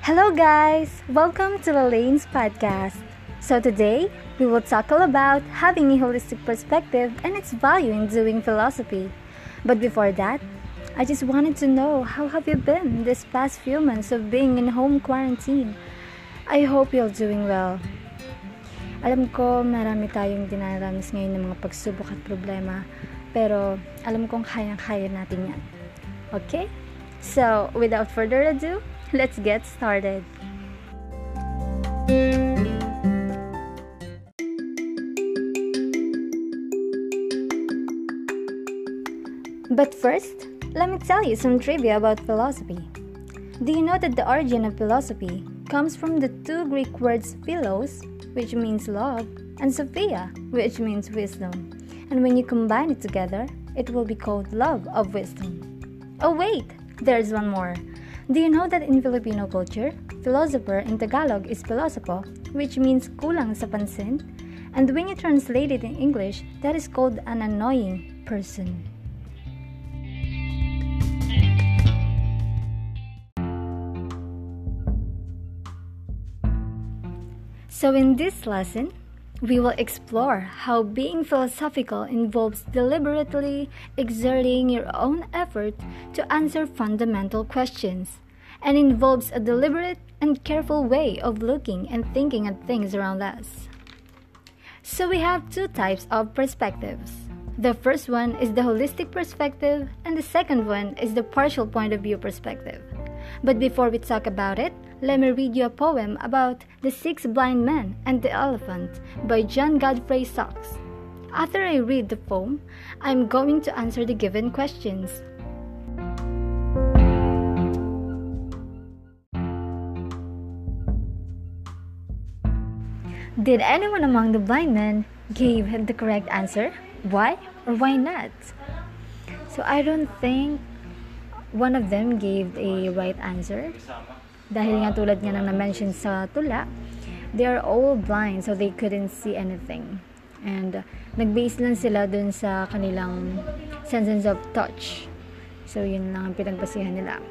Hello, guys! Welcome to the Lanes Podcast. So, today we will talk all about having a holistic perspective and its value in doing philosophy. But before that, I just wanted to know how have you been this past few months of being in home quarantine? I hope you're doing well. Alam ko marami tayong dinaranas ngayon ng mga pagsubok at problema, pero alam kong kayang-kaya natin yan. Okay? So, without further ado, let's get started. But first, let me tell you some trivia about philosophy. Do you know that the origin of philosophy comes from the two Greek words philos, which means love, and sophia, which means wisdom? And when you combine it together, it will be called love of wisdom. Oh, wait, there's one more. Do you know that in Filipino culture, philosopher in Tagalog is pilosopo, which means kulang sa pansin? And when you translate it in English, that is called an annoying person. So, in this lesson, we will explore how being philosophical involves deliberately exerting your own effort to answer fundamental questions and involves a deliberate and careful way of looking and thinking at things around us. So, we have two types of perspectives. The first one is the holistic perspective, and the second one is the partial point of view perspective. But before we talk about it, let me read you a poem about The Six Blind Men and the Elephant by John Godfrey Sachs. After I read the poem, I'm going to answer the given questions. Did anyone among the blind men give the correct answer? Why or why not? So I don't think one of them gave a right answer. Dahil nga tulad nga nang na-mention sa tula, they are all blind so they couldn't see anything. And uh, nag-base lang sila dun sa kanilang sense of touch. So yun lang ang pinagbasihan nila.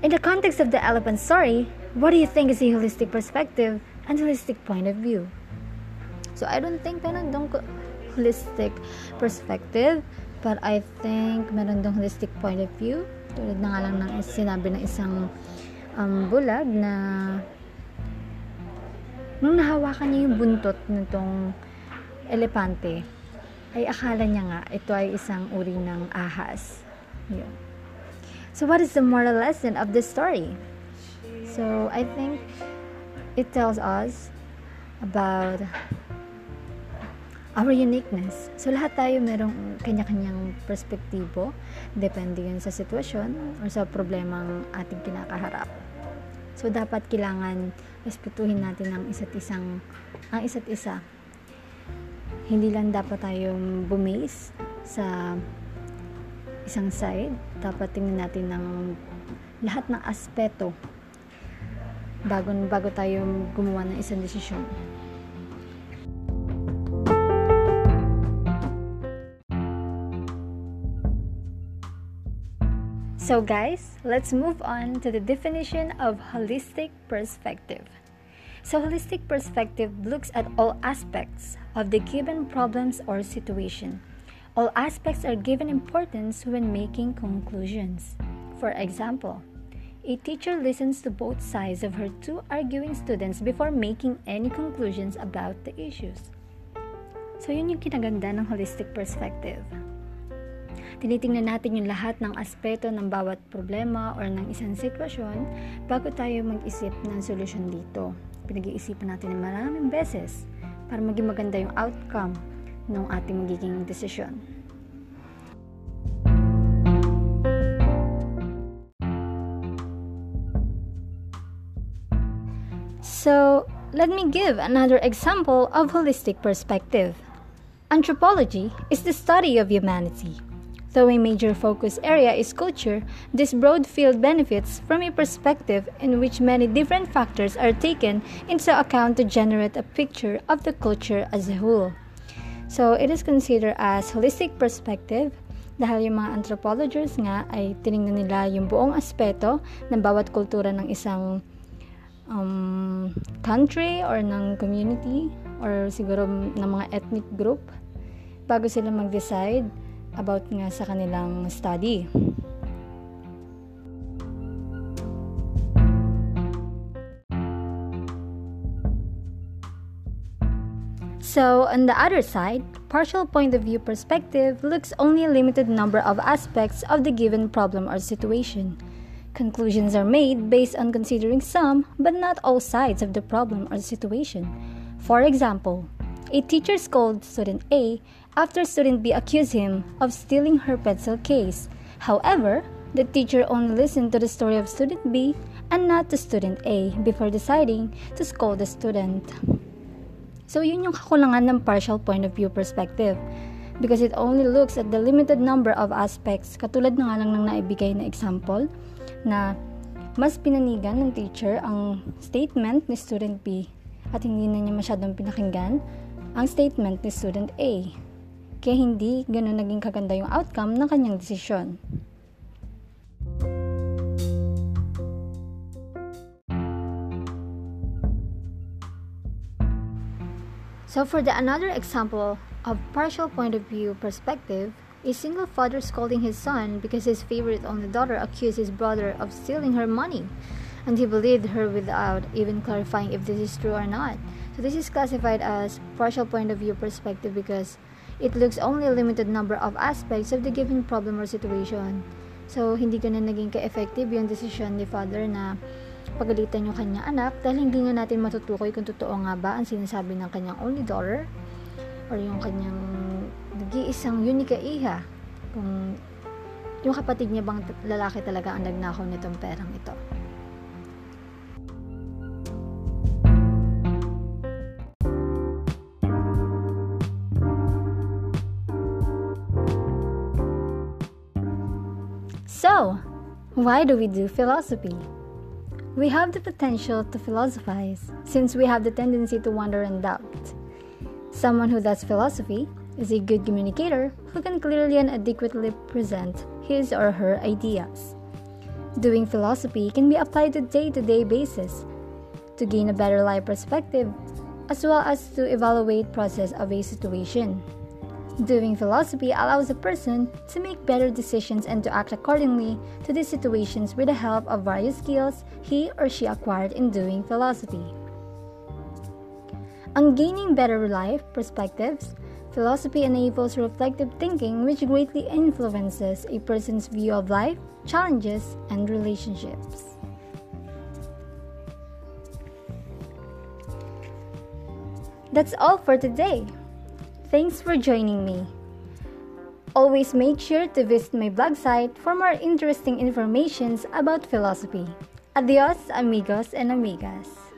In the context of the elephant story, what do you think is a holistic perspective and holistic point of view? So I don't think meron dong holistic perspective, but I think meron dong holistic point of view. Tulad na nga lang ng sinabi ng isang um, bulag na nung nahawakan niya yung buntot nitong elepante, ay akala niya nga ito ay isang uri ng ahas. Yun. So what is the moral lesson of this story? So I think it tells us about our uniqueness. So lahat tayo merong kanya-kanyang perspektibo, depende yun sa sitwasyon or sa problemang ating kinakaharap. So dapat kailangan respetuhin natin ang isa't isang ang isa't isa. Hindi lang dapat tayong bumis sa isang side, dapat tingnan natin ng lahat ng aspeto bago bago tayo gumawa ng isang desisyon. So, guys, let's move on to the definition of holistic perspective. So, holistic perspective looks at all aspects of the given problems or situation. All aspects are given importance when making conclusions. For example, a teacher listens to both sides of her two arguing students before making any conclusions about the issues. So, yun yung kinaganda ng holistic perspective. Tinitingnan natin yung lahat ng aspeto ng bawat problema or ng isang sitwasyon bago tayo mag-isip ng solusyon dito. Pinag-iisipan natin ng maraming beses para maging maganda yung outcome ng ating magiging desisyon. So, let me give another example of holistic perspective. Anthropology is the study of humanity. Though a major focus area is culture, this broad field benefits from a perspective in which many different factors are taken into account to generate a picture of the culture as a whole. So, it is considered as holistic perspective dahil yung mga anthropologists nga ay tiningnan nila yung buong aspeto ng bawat kultura ng isang um, country or ng community or siguro ng mga ethnic group bago sila mag-decide about nga sa kanilang study. So, on the other side, partial point of view perspective looks only a limited number of aspects of the given problem or situation. Conclusions are made based on considering some, but not all sides of the problem or situation. For example, a teacher scolds student A after student B accused him of stealing her pencil case. However, the teacher only listened to the story of student B and not to student A before deciding to scold the student. So, yun yung kakulangan ng partial point of view perspective because it only looks at the limited number of aspects katulad na nga lang ng naibigay na example na mas pinanigan ng teacher ang statement ni student B at hindi na niya masyadong pinakinggan ang statement ni student A. Kaya hindi ganun naging kaganda yung outcome ng kanyang desisyon. So for the another example of partial point of view perspective, a single father scolding his son because his favorite only daughter accused his brother of stealing her money, and he believed her without even clarifying if this is true or not. This is classified as partial point of view perspective because it looks only a limited number of aspects of the given problem or situation. So hindi ganun naging ka-effective yung decision ni father na pagalitan yung kanyang anak dahil hindi nga natin matutukoy kung totoo nga ba ang sinasabi ng kanyang only daughter or yung kanyang nag-iisang unika iha kung yung kapatid niya bang lalaki talaga ang nagnakaw nitong perang ito. So, why do we do philosophy? We have the potential to philosophize, since we have the tendency to wonder and doubt. Someone who does philosophy is a good communicator who can clearly and adequately present his or her ideas. Doing philosophy can be applied to day to day basis to gain a better life perspective as well as to evaluate process of a situation. Doing philosophy allows a person to make better decisions and to act accordingly to these situations with the help of various skills he or she acquired in doing philosophy. On gaining better life perspectives, philosophy enables reflective thinking which greatly influences a person's view of life, challenges, and relationships. That's all for today. Thanks for joining me. Always make sure to visit my blog site for more interesting informations about philosophy. Adios, amigos and amigas.